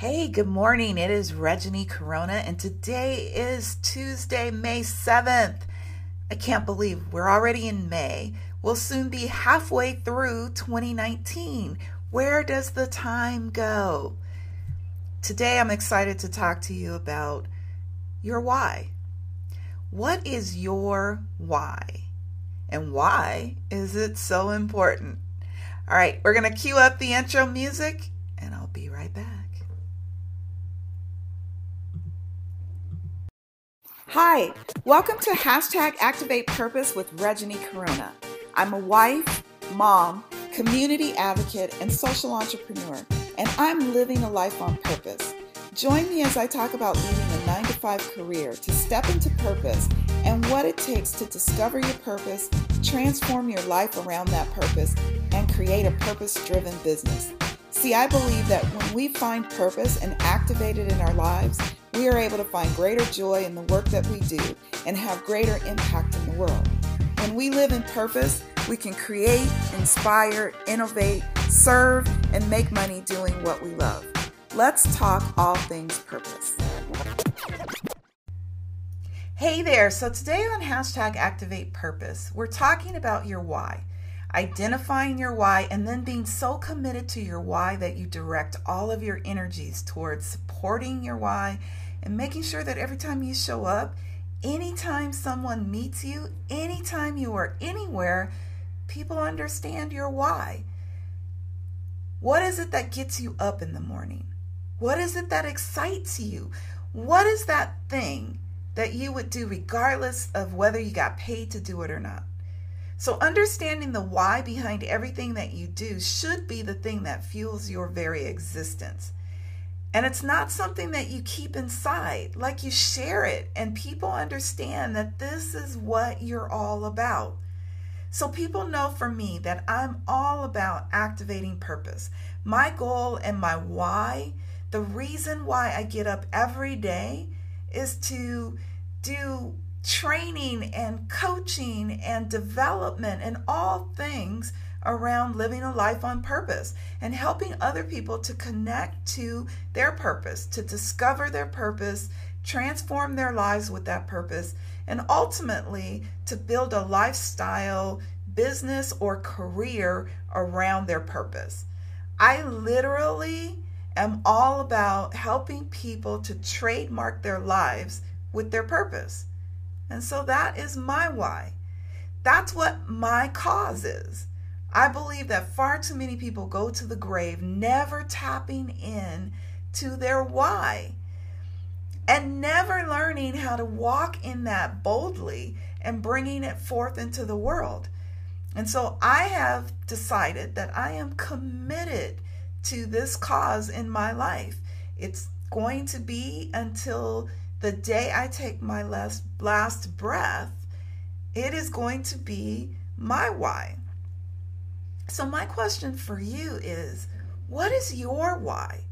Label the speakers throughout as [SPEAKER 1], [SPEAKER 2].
[SPEAKER 1] Hey, good morning. It is Reggie Corona, and today is Tuesday, May 7th. I can't believe we're already in May. We'll soon be halfway through 2019. Where does the time go? Today, I'm excited to talk to you about your why. What is your why? And why is it so important? All right, we're going to cue up the intro music, and I'll be right back. Hi, welcome to hashtag Activate Purpose with Reggie Corona. I'm a wife, mom, community advocate, and social entrepreneur, and I'm living a life on purpose. Join me as I talk about leading a 9 to 5 career to step into purpose and what it takes to discover your purpose, transform your life around that purpose, and create a purpose driven business. See, I believe that when we find purpose and activate it in our lives, we are able to find greater joy in the work that we do and have greater impact in the world. When we live in purpose, we can create, inspire, innovate, serve, and make money doing what we love. Let's talk all things purpose. Hey there. So, today on hashtag Activate Purpose, we're talking about your why identifying your why, and then being so committed to your why that you direct all of your energies towards supporting your why and making sure that every time you show up, anytime someone meets you, anytime you are anywhere, people understand your why. What is it that gets you up in the morning? What is it that excites you? What is that thing that you would do regardless of whether you got paid to do it or not? So, understanding the why behind everything that you do should be the thing that fuels your very existence. And it's not something that you keep inside, like you share it, and people understand that this is what you're all about. So, people know for me that I'm all about activating purpose. My goal and my why, the reason why I get up every day is to do training and coaching and development and all things around living a life on purpose and helping other people to connect to their purpose, to discover their purpose, transform their lives with that purpose, and ultimately to build a lifestyle, business, or career around their purpose. I literally am all about helping people to trademark their lives with their purpose. And so that is my why. That's what my cause is. I believe that far too many people go to the grave never tapping in to their why and never learning how to walk in that boldly and bringing it forth into the world. And so I have decided that I am committed to this cause in my life. It's going to be until the day I take my last, last breath, it is going to be my why. So, my question for you is what is your why?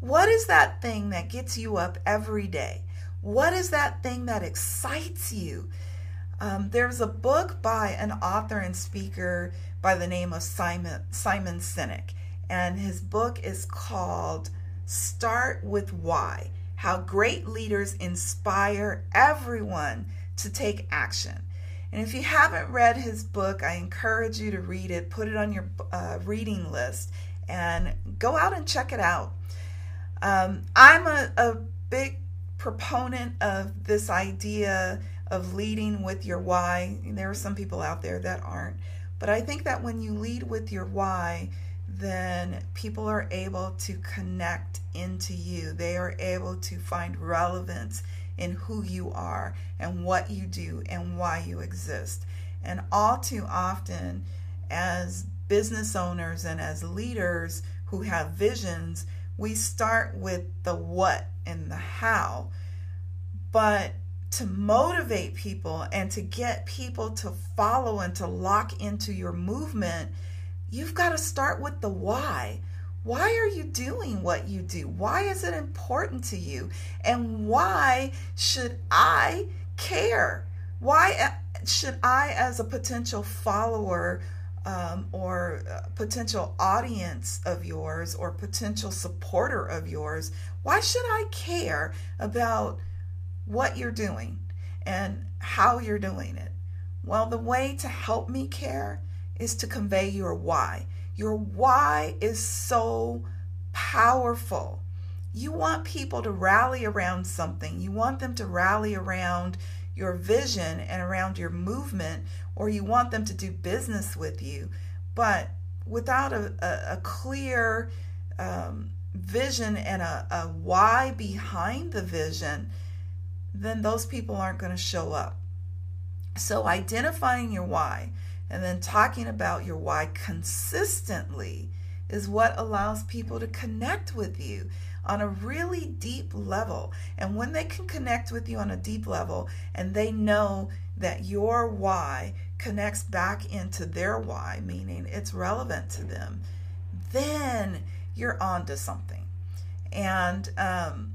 [SPEAKER 1] What is that thing that gets you up every day? What is that thing that excites you? Um, there's a book by an author and speaker by the name of Simon Simon Sinek, and his book is called Start with Why how great leaders inspire everyone to take action. And if you haven't read his book, I encourage you to read it, put it on your uh, reading list, and go out and check it out. Um, I'm a, a big proponent of this idea of leading with your why. There are some people out there that aren't. But I think that when you lead with your why, then people are able to connect into you. They are able to find relevance in who you are and what you do and why you exist. And all too often, as business owners and as leaders who have visions, we start with the what and the how. But to motivate people and to get people to follow and to lock into your movement, you've got to start with the why. Why are you doing what you do? Why is it important to you? And why should I care? Why uh, should I, as a potential follower um, or potential audience of yours or potential supporter of yours, why should I care about what you're doing and how you're doing it? Well, the way to help me care is to convey your why. Your why is so powerful. You want people to rally around something. You want them to rally around your vision and around your movement, or you want them to do business with you. But without a, a, a clear um, vision and a, a why behind the vision, then those people aren't going to show up. So, identifying your why and then talking about your why consistently is what allows people to connect with you on a really deep level. And when they can connect with you on a deep level and they know that your why connects back into their why, meaning it's relevant to them, then you're on to something. And, um,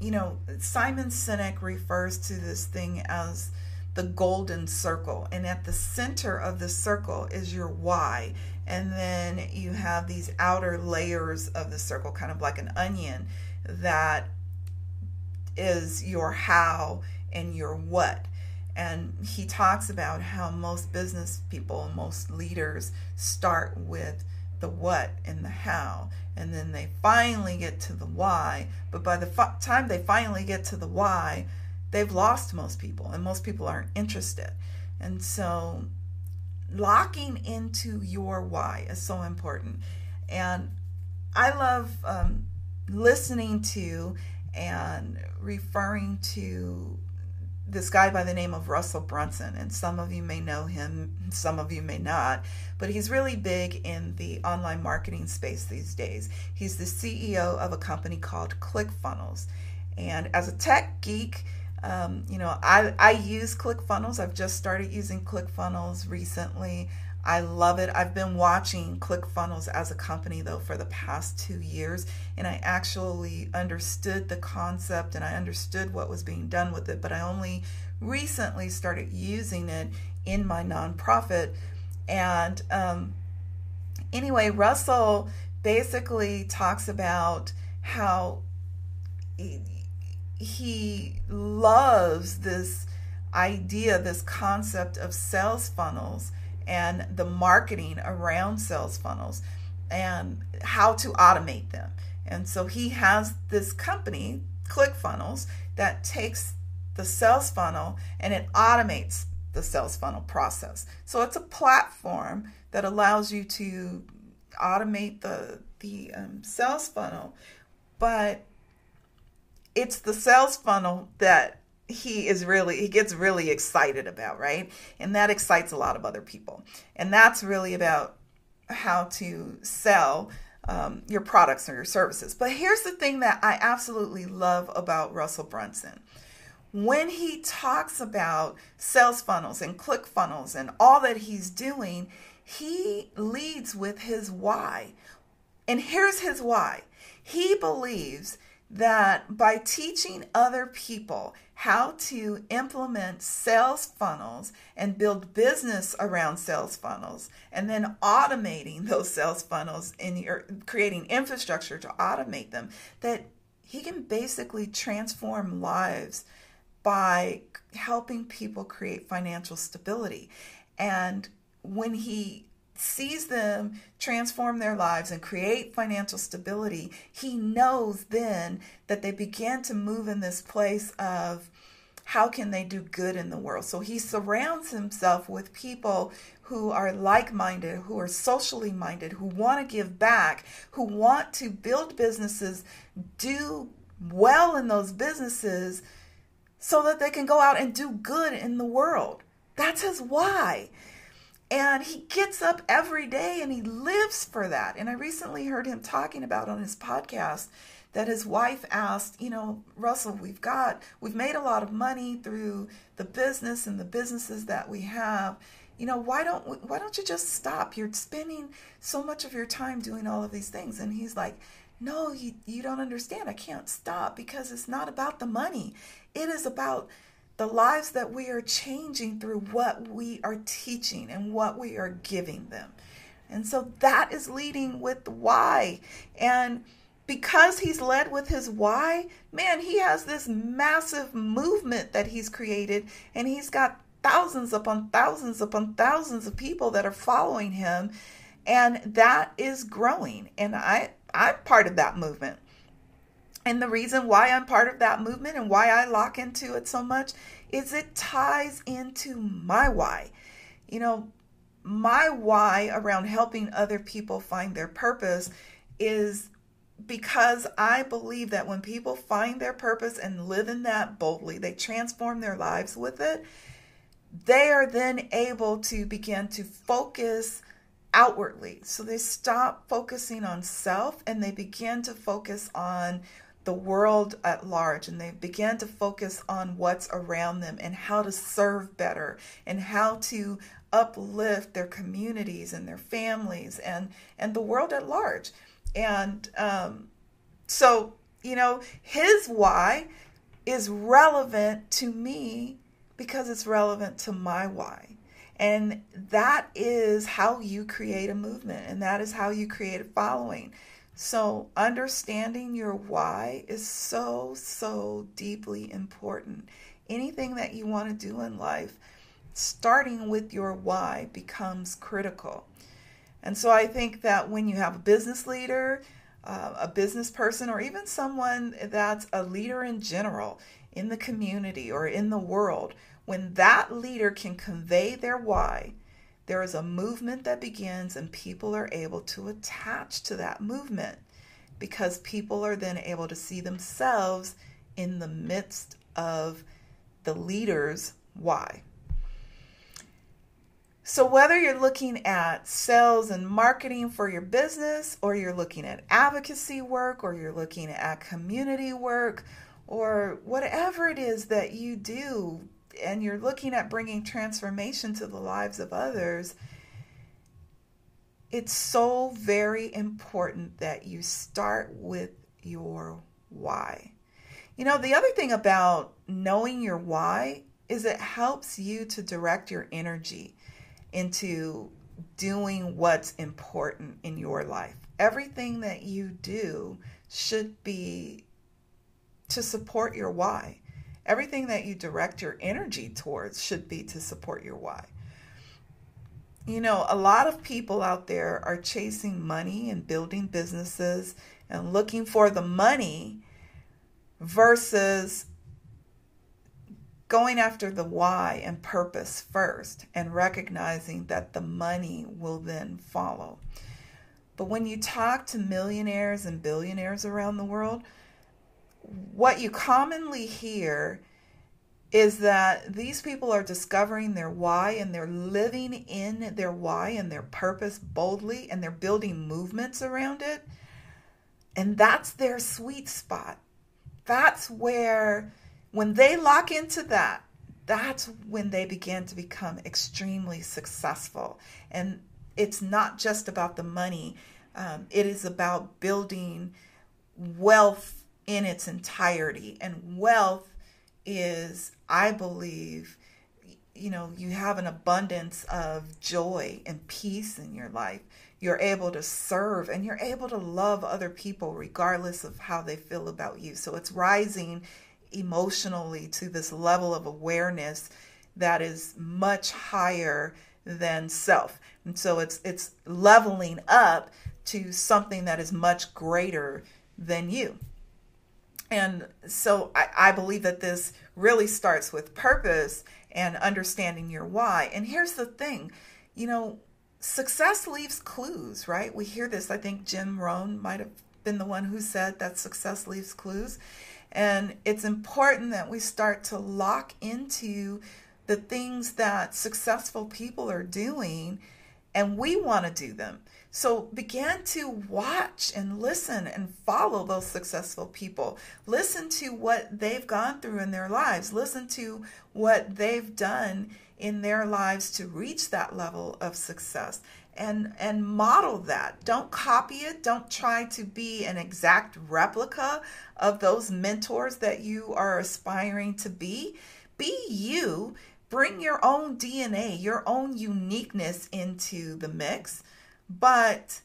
[SPEAKER 1] you know, Simon Sinek refers to this thing as the golden circle. And at the center of the circle is your why and then you have these outer layers of the circle, kind of like an onion, that is your how and your what. And he talks about how most business people most leaders start with the what and the how, and then they finally get to the why. But by the f- time they finally get to the why, they've lost most people, and most people aren't interested. And so locking into your why is so important. And I love um, listening to and referring to this guy by the name of Russell Brunson. And some of you may know him, some of you may not, but he's really big in the online marketing space these days. He's the CEO of a company called ClickFunnels. And as a tech geek, um, you know, I, I use ClickFunnels. I've just started using ClickFunnels recently. I love it. I've been watching ClickFunnels as a company though for the past two years, and I actually understood the concept and I understood what was being done with it, but I only recently started using it in my nonprofit. And um, anyway, Russell basically talks about how he loves this idea, this concept of sales funnels and the marketing around sales funnels and how to automate them. And so he has this company, ClickFunnels, that takes the sales funnel and it automates the sales funnel process. So it's a platform that allows you to automate the the um, sales funnel, but it's the sales funnel that he is really he gets really excited about right? And that excites a lot of other people. And that's really about how to sell um, your products or your services. But here's the thing that i absolutely love about russell brunson. When he talks about sales funnels and click funnels and all that he's doing he leads with his why. And here's his why. He believes that by teaching other people how to implement sales funnels and build business around sales funnels and then automating those sales funnels and your creating infrastructure to automate them that he can basically transform lives by helping people create financial stability. And when he sees them transform their lives and create financial stability, he knows then that they begin to move in this place of how can they do good in the world. So he surrounds himself with people who are like minded, who are socially minded, who want to give back, who want to build businesses, do well in those businesses so that they can go out and do good in the world. That's his why. And he gets up every day and he lives for that. And I recently heard him talking about on his podcast that his wife asked, you know, Russell, we've got, we've made a lot of money through the business and the businesses that we have. You know, why don't we, why don't you just stop? You're spending so much of your time doing all of these things. And he's like, no, you, you don't understand. I can't stop because it's not about the money. It is about the lives that we are changing through what we are teaching and what we are giving them. And so that is leading with the why. And because he's led with his why, man, he has this massive movement that he's created, and he's got thousands upon thousands upon thousands of people that are following him, and that is growing. And I, I'm part of that movement. And the reason why I'm part of that movement and why I lock into it so much is it ties into my why. You know, my why around helping other people find their purpose is because I believe that when people find their purpose and live in that boldly, they transform their lives with it, they are then able to begin to focus outwardly. So they stop focusing on self and they begin to focus on the world at large and they begin to focus on what's around them and how to serve better and how to uplift their communities and their families and and the world at large and um, so, you know, his why is relevant to me because it's relevant to my why. And that is how you create a movement, and that is how you create a following. So, understanding your why is so, so deeply important. Anything that you want to do in life, starting with your why becomes critical. And so I think that when you have a business leader, uh, a business person, or even someone that's a leader in general in the community or in the world, when that leader can convey their why, there is a movement that begins and people are able to attach to that movement because people are then able to see themselves in the midst of the leader's why. So, whether you're looking at sales and marketing for your business, or you're looking at advocacy work, or you're looking at community work, or whatever it is that you do, and you're looking at bringing transformation to the lives of others, it's so very important that you start with your why. You know, the other thing about knowing your why is it helps you to direct your energy into doing what's important in your life. Everything that you do should be to support your why. Everything that you direct your energy towards should be to support your why. You know, a lot of people out there are chasing money and building businesses and looking for the money versus going after the why and purpose first and recognizing that the money will then follow. But when you talk to millionaires and billionaires around the world, what you commonly hear is that these people are discovering their why and they're living in their why and their purpose boldly and they're building movements around it. And that's their sweet spot. That's where when they lock into that, that's when they begin to become extremely successful. And it's not just about the money, um, it is about building wealth in its entirety. And wealth is, I believe, you know, you have an abundance of joy and peace in your life. You're able to serve and you're able to love other people regardless of how they feel about you. So it's rising emotionally to this level of awareness that is much higher than self. And so it's it's leveling up to something that is much greater than you. And so I, I believe that this really starts with purpose and understanding your why. And here's the thing, you know, success leaves clues, right? We hear this. I think Jim Rohn might have been the one who said that success leaves clues. And it's important that we start to lock into the things that successful people are doing and we want to do them. So begin to watch and listen and follow those successful people. Listen to what they've gone through in their lives. Listen to what they've done in their lives to reach that level of success and and model that don't copy it don't try to be an exact replica of those mentors that you are aspiring to be be you, bring your own DNA, your own uniqueness into the mix. But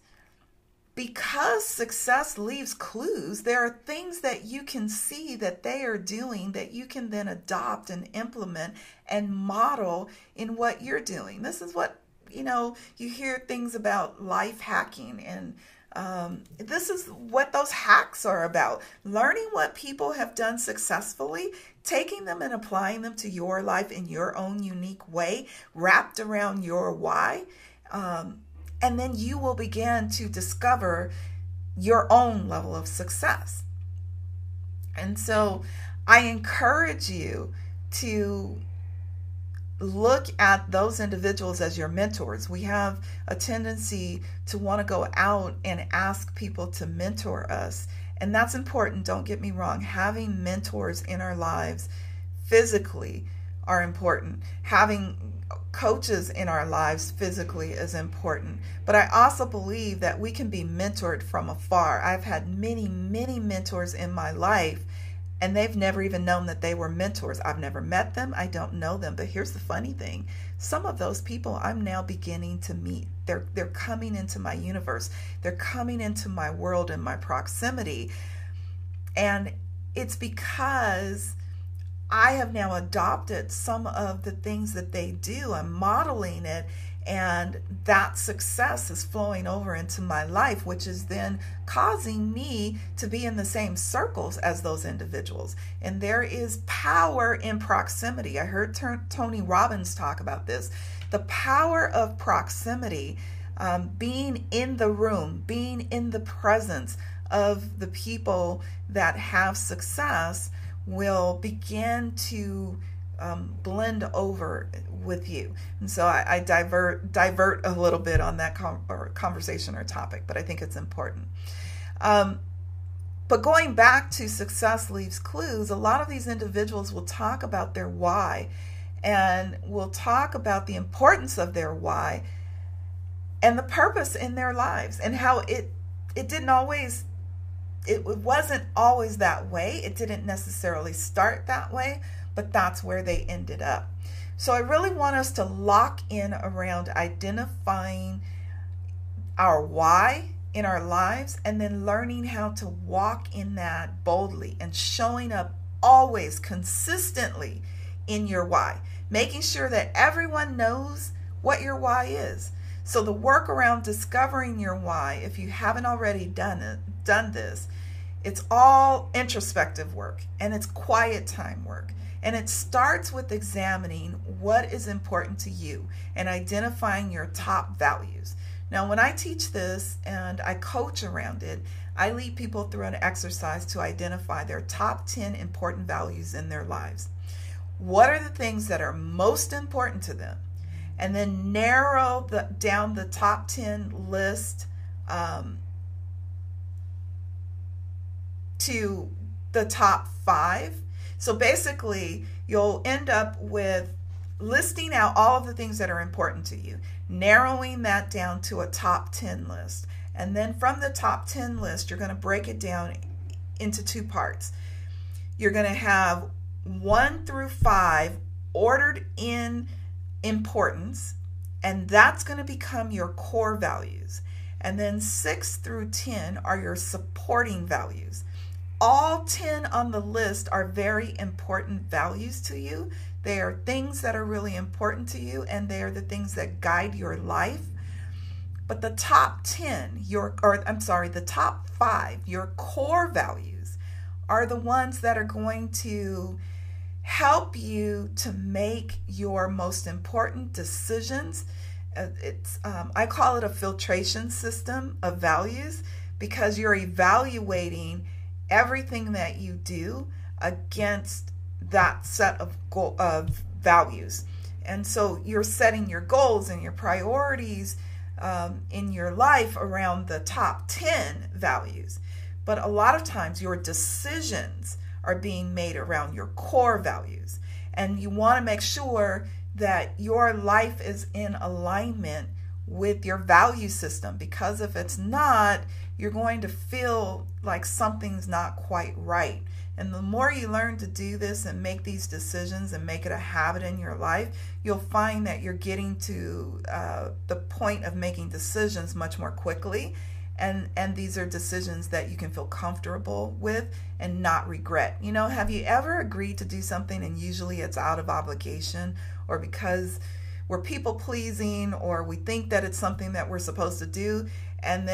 [SPEAKER 1] because success leaves clues, there are things that you can see that they are doing that you can then adopt and implement and model in what you're doing. This is what, you know, you hear things about life hacking and um, this is what those hacks are about learning what people have done successfully, taking them and applying them to your life in your own unique way, wrapped around your why. Um, and then you will begin to discover your own level of success. And so I encourage you to look at those individuals as your mentors. We have a tendency to want to go out and ask people to mentor us. And that's important, don't get me wrong. Having mentors in our lives physically are important. Having coaches in our lives physically is important. But I also believe that we can be mentored from afar. I've had many, many mentors in my life and they've never even known that they were mentors. I've never met them, I don't know them, but here's the funny thing. Some of those people I'm now beginning to meet. They're they're coming into my universe. They're coming into my world and my proximity. And it's because I have now adopted some of the things that they do. I'm modeling it and that success is flowing over into my life, which is then causing me to be in the same circles as those individuals. And there is power in proximity. I heard T- Tony Robbins talk about this the power of proximity, um, being in the room, being in the presence of the people that have success will begin to um, blend over with you. And so I, I, divert divert a little bit on that com- or conversation or topic, but I think it's important. Um, but going back to success leaves clues, a lot of these individuals will talk about their why and will talk about the importance of their why and the purpose in their lives and how it it didn't always it wasn't always that way. It didn't necessarily start that way, but that's where they ended up. So I really want us to lock in around identifying our why in our lives and then learning how to walk in that boldly and showing up always consistently in your why, making sure that everyone knows what your why is. So the work around discovering your why, if you haven't already done it, done this, it's all introspective work and it's quiet time work. And it starts with examining what is important to you and identifying your top values. Now, when I teach this and I coach around it, I lead people through an exercise to identify their top 10 important values in their lives. What are the things that are most important to them? And then narrow the, down the top 10 list um, to the top five. So basically, you'll end up with listing out all of the things that are important to you, narrowing that down to a top 10 list. And then from the top 10 list, you're going to break it down into two parts. You're going to have one through five ordered in importance, and that's going to become your core values. And then six through 10 are your supporting values all 10 on the list are very important values to you. They are things that are really important to you, and they are the things that guide your life. But the top 10, your or I'm sorry, the top 5, your core values are the ones that are going to help you to make your most important decisions. Uh, it's um, I call it a filtration system of values because you're evaluating everything that you do against that set of goal, of values. And so you're setting your goals and your priorities um, in your life around the top 10 values. But a lot of times your decisions are being made around your core values. And you want to make sure that your life is in alignment with your value system because if it's not, you're going to feel like something's not quite right. And the more you learn to do this and make these decisions and make it a habit in your life, you'll find that you're getting to uh, the point of making decisions much more quickly. And, and these are decisions that you can feel comfortable with and not regret. You know, have you ever agreed to do something and usually it's out of obligation or because we're people pleasing or we think that it's something that we're supposed to do and then